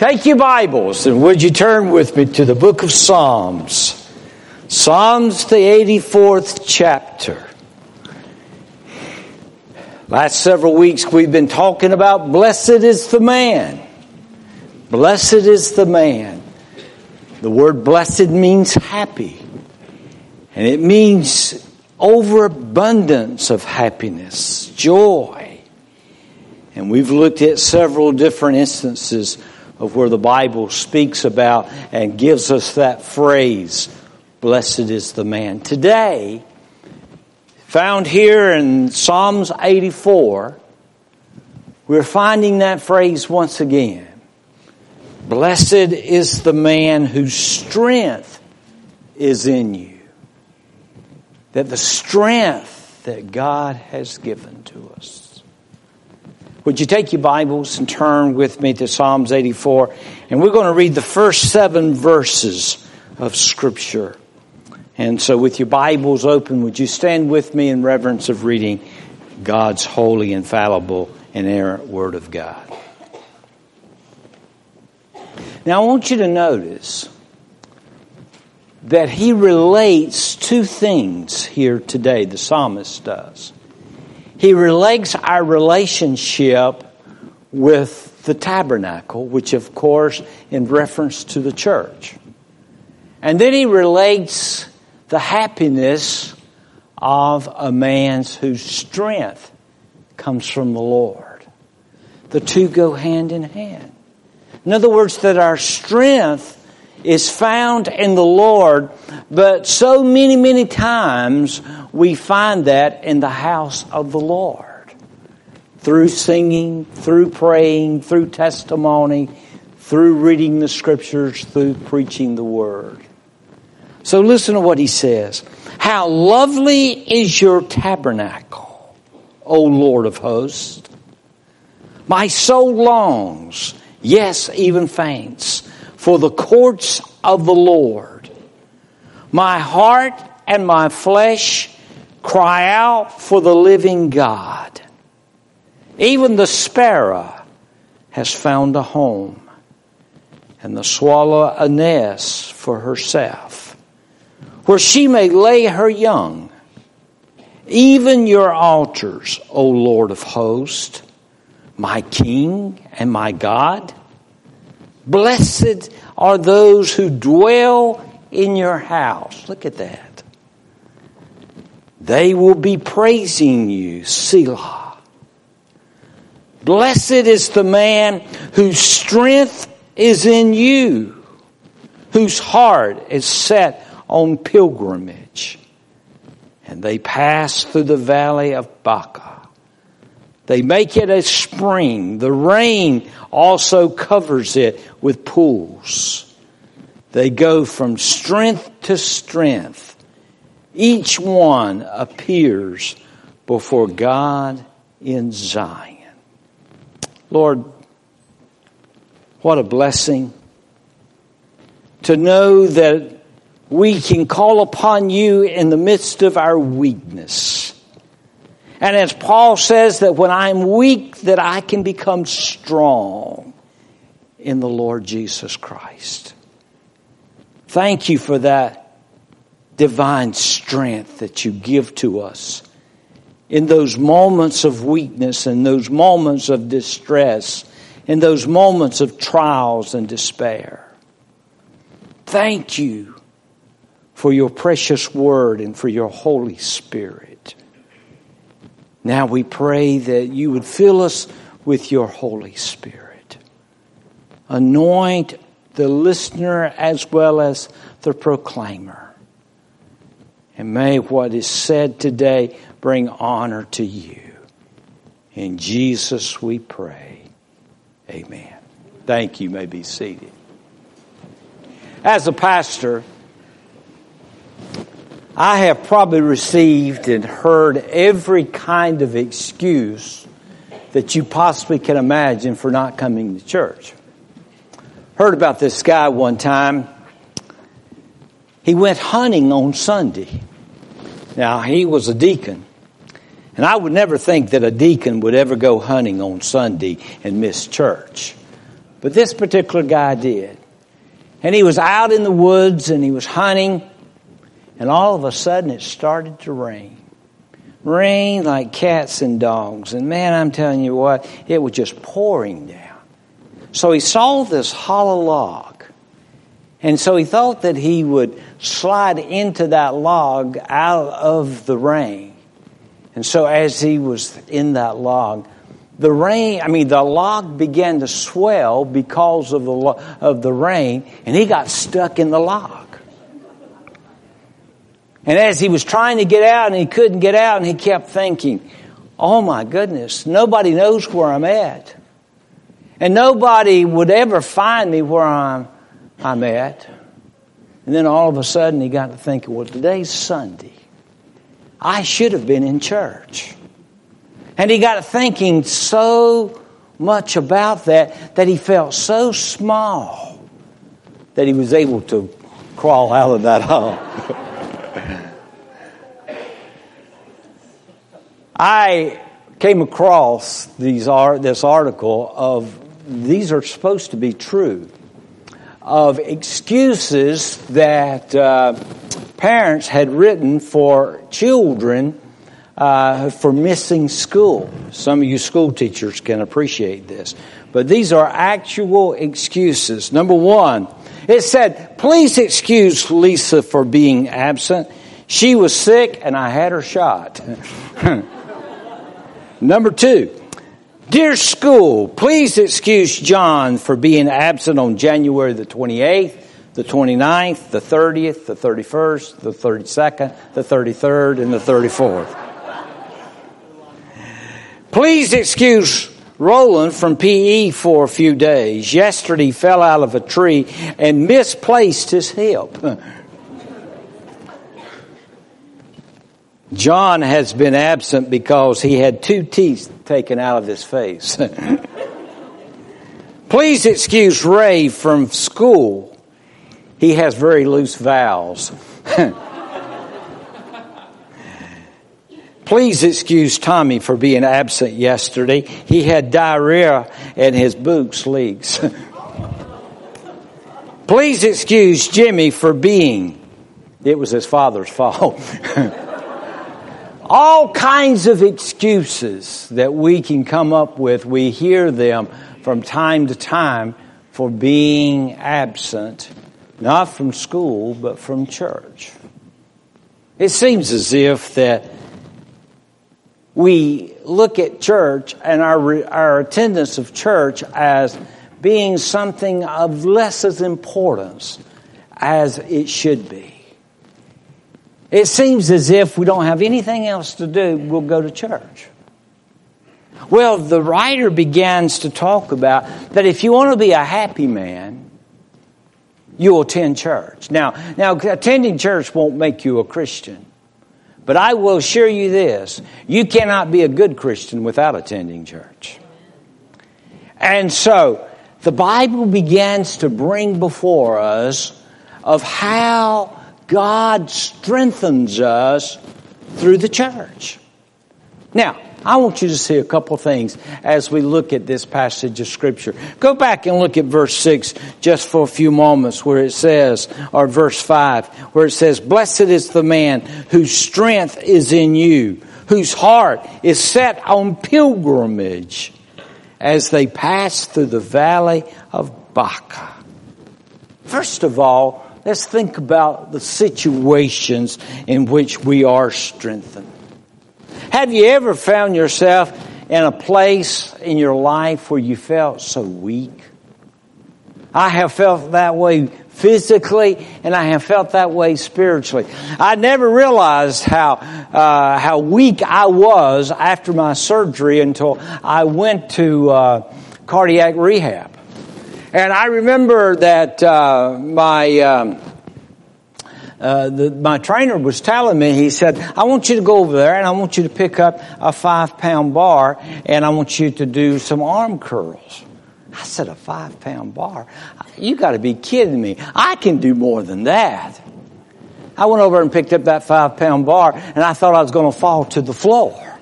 Take your Bibles and would you turn with me to the book of Psalms? Psalms, the 84th chapter. Last several weeks we've been talking about blessed is the man. Blessed is the man. The word blessed means happy. And it means overabundance of happiness, joy. And we've looked at several different instances of where the Bible speaks about and gives us that phrase, blessed is the man. Today, found here in Psalms 84, we're finding that phrase once again. Blessed is the man whose strength is in you. That the strength that God has given to us. Would you take your Bibles and turn with me to Psalms 84? And we're going to read the first seven verses of Scripture. And so, with your Bibles open, would you stand with me in reverence of reading God's holy, infallible, inerrant Word of God? Now, I want you to notice that he relates two things here today, the psalmist does. He relates our relationship with the tabernacle, which of course in reference to the church. And then he relates the happiness of a man's whose strength comes from the Lord. The two go hand in hand. In other words, that our strength is found in the Lord, but so many, many times we find that in the house of the Lord. Through singing, through praying, through testimony, through reading the scriptures, through preaching the word. So listen to what he says. How lovely is your tabernacle, O Lord of hosts. My soul longs, yes, even faints for the courts of the Lord. My heart and my flesh cry out for the living God. Even the sparrow has found a home, and the swallow a nest for herself, where she may lay her young. Even your altars, O Lord of hosts, my King and my God. Blessed are those who dwell in your house. Look at that. They will be praising you, Selah. Blessed is the man whose strength is in you, whose heart is set on pilgrimage. And they pass through the valley of Baca. They make it a spring. The rain also covers it with pools. They go from strength to strength. Each one appears before God in Zion. Lord, what a blessing to know that we can call upon you in the midst of our weakness and as Paul says that when I'm weak, that I can become strong in the Lord Jesus Christ. Thank you for that divine strength that you give to us in those moments of weakness, in those moments of distress, in those moments of trials and despair. Thank you for your precious word and for your Holy Spirit. Now we pray that you would fill us with your Holy Spirit. Anoint the listener as well as the proclaimer. And may what is said today bring honor to you. In Jesus we pray. Amen. Thank you. you may be seated. As a pastor, I have probably received and heard every kind of excuse that you possibly can imagine for not coming to church. Heard about this guy one time. He went hunting on Sunday. Now, he was a deacon. And I would never think that a deacon would ever go hunting on Sunday and miss church. But this particular guy did. And he was out in the woods and he was hunting, and all of a sudden it started to rain. Rain like cats and dogs. And man, I'm telling you what, it was just pouring down. So he saw this hollow log. And so he thought that he would slide into that log out of the rain. And so as he was in that log, the rain, I mean, the log began to swell because of the, of the rain, and he got stuck in the log. And as he was trying to get out and he couldn't get out, and he kept thinking, oh my goodness, nobody knows where I'm at. And nobody would ever find me where I'm, I'm at. And then all of a sudden he got to thinking, well, today's Sunday. I should have been in church. And he got to thinking so much about that that he felt so small that he was able to crawl out of that hole. I came across these this article of these are supposed to be true of excuses that uh, parents had written for children uh, for missing school. Some of you school teachers can appreciate this. But these are actual excuses. Number one, it said, please excuse Lisa for being absent. She was sick and I had her shot. Number two, Dear school, please excuse John for being absent on January the 28th, the 29th, the 30th, the 31st, the 32nd, the 33rd, and the 34th. Please excuse Roland from PE for a few days. Yesterday fell out of a tree and misplaced his hip. John has been absent because he had two teeth taken out of his face. Please excuse Ray from school. He has very loose vowels. Please excuse Tommy for being absent yesterday. He had diarrhea and his boots leaks. Please excuse Jimmy for being. It was his father's fault. All kinds of excuses that we can come up with, we hear them from time to time for being absent, not from school, but from church. It seems as if that we look at church and our, our attendance of church as being something of less as importance as it should be. It seems as if we don't have anything else to do, we'll go to church. Well, the writer begins to talk about that if you want to be a happy man, you'll attend church. Now, now attending church won't make you a Christian. But I will assure you this you cannot be a good Christian without attending church. And so, the Bible begins to bring before us of how God strengthens us through the church. Now, I want you to see a couple things as we look at this passage of scripture. Go back and look at verse 6 just for a few moments where it says, or verse 5, where it says, Blessed is the man whose strength is in you, whose heart is set on pilgrimage as they pass through the valley of Baca. First of all, let's think about the situations in which we are strengthened. Have you ever found yourself in a place in your life where you felt so weak? I have felt that way physically and I have felt that way spiritually. I never realized how, uh, how weak I was after my surgery until I went to uh, cardiac rehab. And I remember that uh, my um, uh, the, my trainer was telling me, he said, I want you to go over there and I want you to pick up a five pound bar and I want you to do some arm curls. I said, a five pound bar? You gotta be kidding me. I can do more than that. I went over and picked up that five pound bar and I thought I was gonna fall to the floor.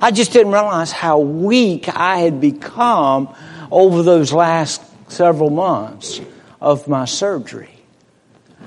I just didn't realize how weak I had become over those last several months of my surgery.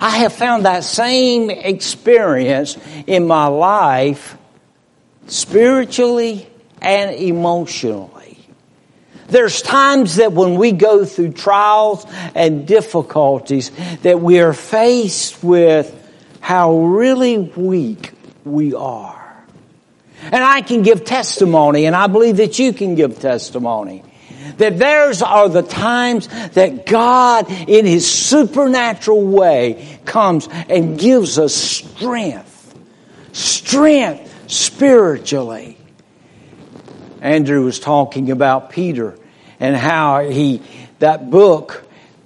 I have found that same experience in my life spiritually and emotionally. There's times that when we go through trials and difficulties that we are faced with how really weak we are. And I can give testimony, and I believe that you can give testimony. That theirs are the times that God, in His supernatural way, comes and gives us strength. Strength spiritually. Andrew was talking about Peter and how he, that book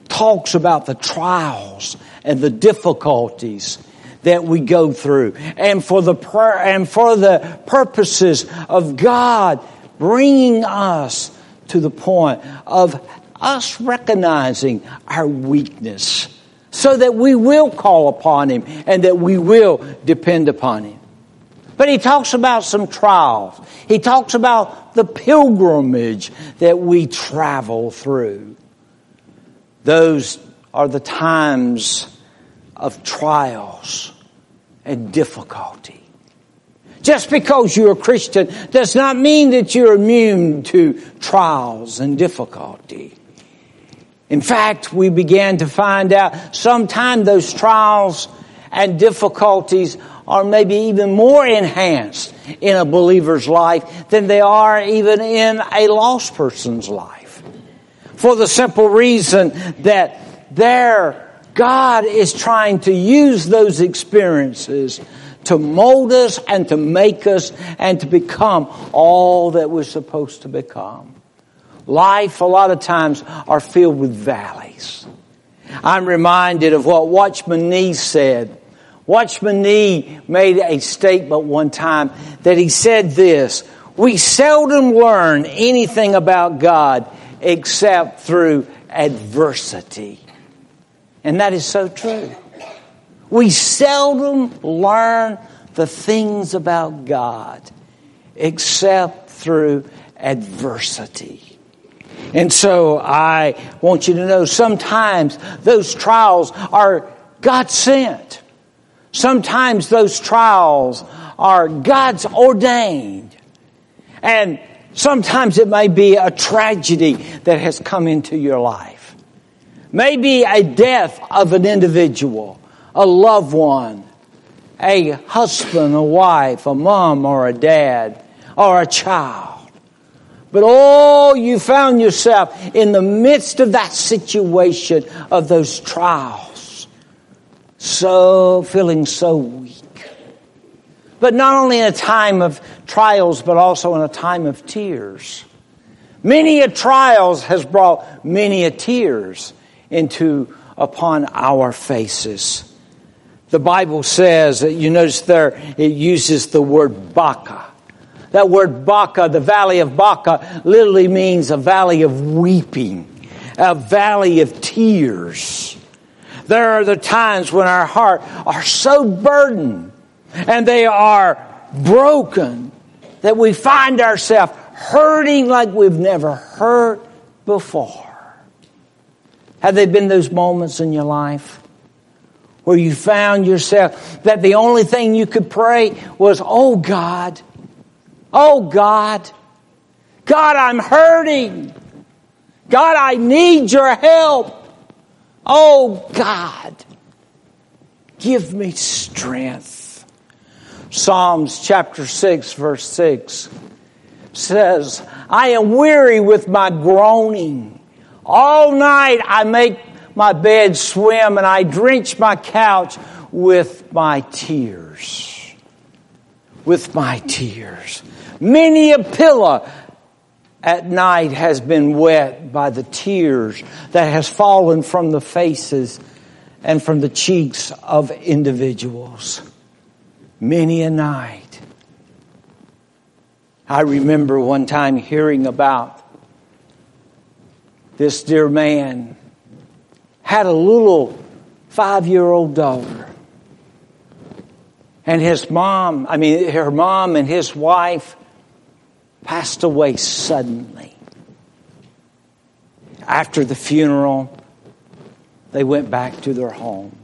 talks about the trials and the difficulties that we go through and for the prayer and for the purposes of God bringing us to the point of us recognizing our weakness so that we will call upon Him and that we will depend upon Him. But he talks about some trials. He talks about the pilgrimage that we travel through. Those are the times of trials and difficulty. Just because you're a Christian does not mean that you're immune to trials and difficulty. In fact, we began to find out sometimes those trials and difficulties are maybe even more enhanced in a believer's life than they are even in a lost person's life. For the simple reason that there, God is trying to use those experiences to mold us and to make us and to become all that we're supposed to become. Life, a lot of times, are filled with valleys. I'm reminded of what Watchman Nee said Watchman Nee made a statement one time that he said this, we seldom learn anything about God except through adversity. And that is so true. We seldom learn the things about God except through adversity. And so I want you to know sometimes those trials are God sent. Sometimes those trials are God's ordained. And sometimes it may be a tragedy that has come into your life. Maybe a death of an individual, a loved one, a husband, a wife, a mom or a dad, or a child. But oh, you found yourself in the midst of that situation of those trials so, feeling so weak. But not only in a time of trials, but also in a time of tears. Many a trials has brought many a tears into upon our faces. The Bible says that you notice there it uses the word Baca. That word Baca, the valley of Baca, literally means a valley of weeping, a valley of tears. There are the times when our heart are so burdened and they are broken that we find ourselves hurting like we've never hurt before. Have there been those moments in your life where you found yourself that the only thing you could pray was, Oh God, oh God, God, I'm hurting. God, I need your help. Oh God, give me strength. Psalms chapter 6 verse 6 says, I am weary with my groaning. All night I make my bed swim and I drench my couch with my tears. With my tears. Many a pillow at night has been wet by the tears that has fallen from the faces and from the cheeks of individuals. Many a night. I remember one time hearing about this dear man had a little five year old daughter. And his mom, I mean, her mom and his wife passed away suddenly. after the funeral, they went back to their home.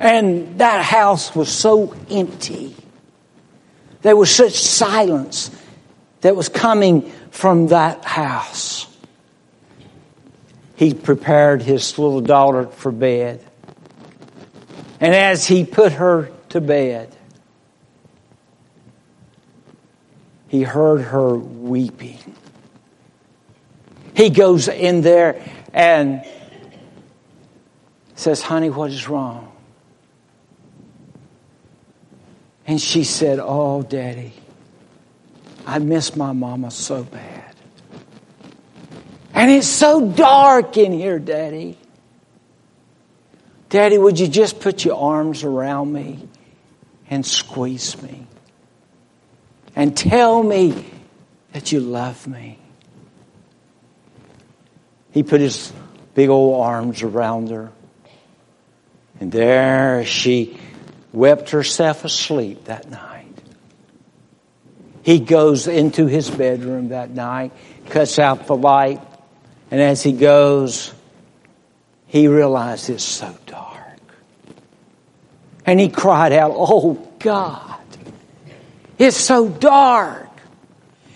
And that house was so empty. There was such silence that was coming from that house. He prepared his little daughter for bed. And as he put her to bed, he heard her weeping. He goes in there and says, Honey, what is wrong? And she said, Oh, Daddy, I miss my mama so bad. And it's so dark in here, Daddy. Daddy, would you just put your arms around me and squeeze me? And tell me that you love me. He put his big old arms around her. And there she wept herself asleep that night. He goes into his bedroom that night, cuts out the light, and as he goes, he realized it's so dark. And he cried out, Oh God, it's so dark.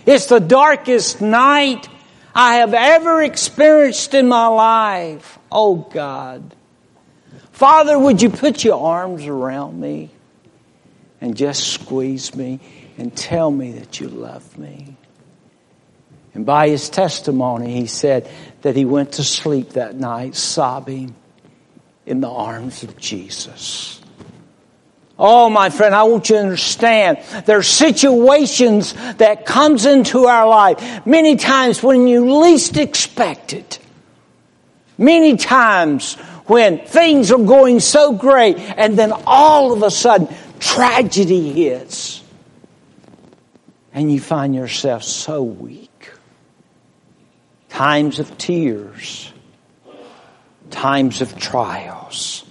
It's the darkest night I have ever experienced in my life. Oh God. Father, would you put your arms around me and just squeeze me and tell me that you love me? And by his testimony, he said that he went to sleep that night sobbing in the arms of Jesus. Oh, my friend, I want you to understand there are situations that comes into our life many times when you least expect it. Many times when things are going so great and then all of a sudden tragedy hits and you find yourself so weak. Times of tears, times of trials.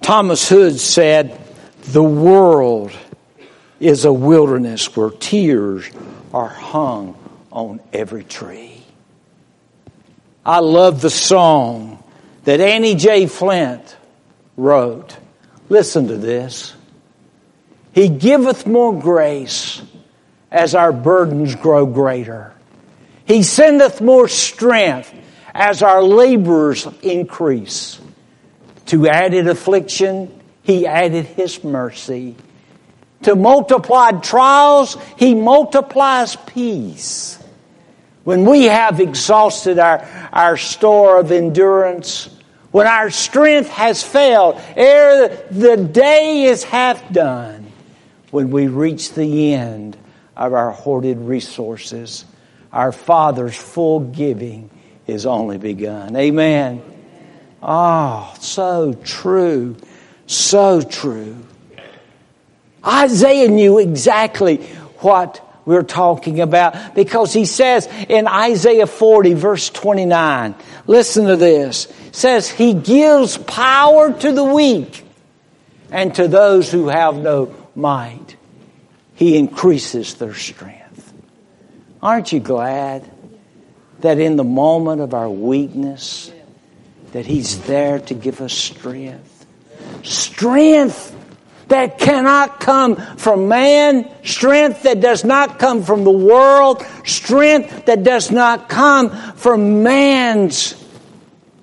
Thomas Hood said, the world is a wilderness where tears are hung on every tree. I love the song that Annie J. Flint wrote. Listen to this. He giveth more grace as our burdens grow greater. He sendeth more strength as our labors increase. To added affliction, he added his mercy. To multiplied trials, he multiplies peace. When we have exhausted our, our store of endurance, when our strength has failed, ere the day is half done, when we reach the end of our hoarded resources, our Father's full giving is only begun. Amen. Oh, so true. So true. Isaiah knew exactly what we're talking about because he says in Isaiah 40 verse 29, listen to this, says he gives power to the weak and to those who have no might. He increases their strength. Aren't you glad that in the moment of our weakness that he's there to give us strength? Strength that cannot come from man, strength that does not come from the world, strength that does not come from man's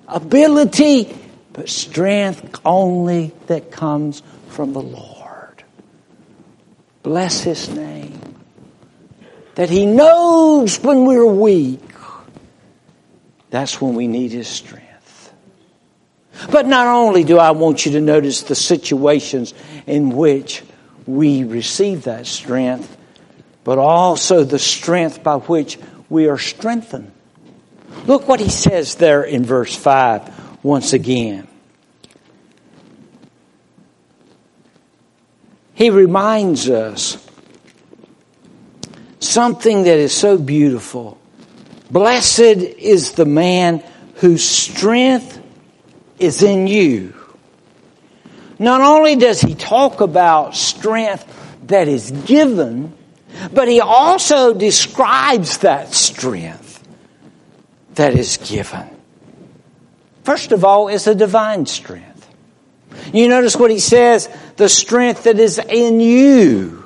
ability, but strength only that comes from the Lord. Bless His name. That He knows when we're weak. That's when we need His strength. But not only do I want you to notice the situations in which we receive that strength, but also the strength by which we are strengthened. Look what he says there in verse 5 once again. He reminds us something that is so beautiful. Blessed is the man whose strength is in you. Not only does he talk about strength that is given, but he also describes that strength. that is given. First of all, is a divine strength. You notice what he says the strength that is in you.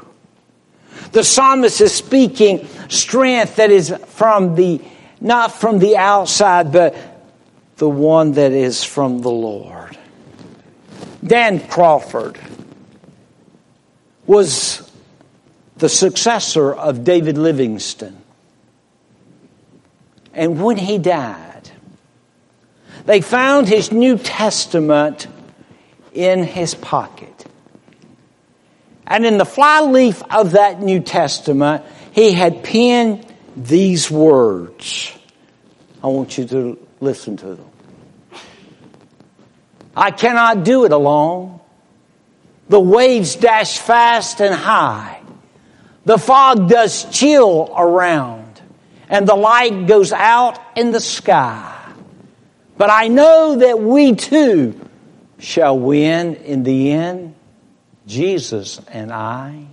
The psalmist is speaking strength that is from the, not from the outside, but the one that is from the Lord. Dan Crawford was the successor of David Livingstone. And when he died, they found his New Testament in his pocket. And in the flyleaf of that New Testament, he had penned these words. I want you to listen to them. I cannot do it alone. The waves dash fast and high. The fog does chill around and the light goes out in the sky. But I know that we too shall win in the end, Jesus and I.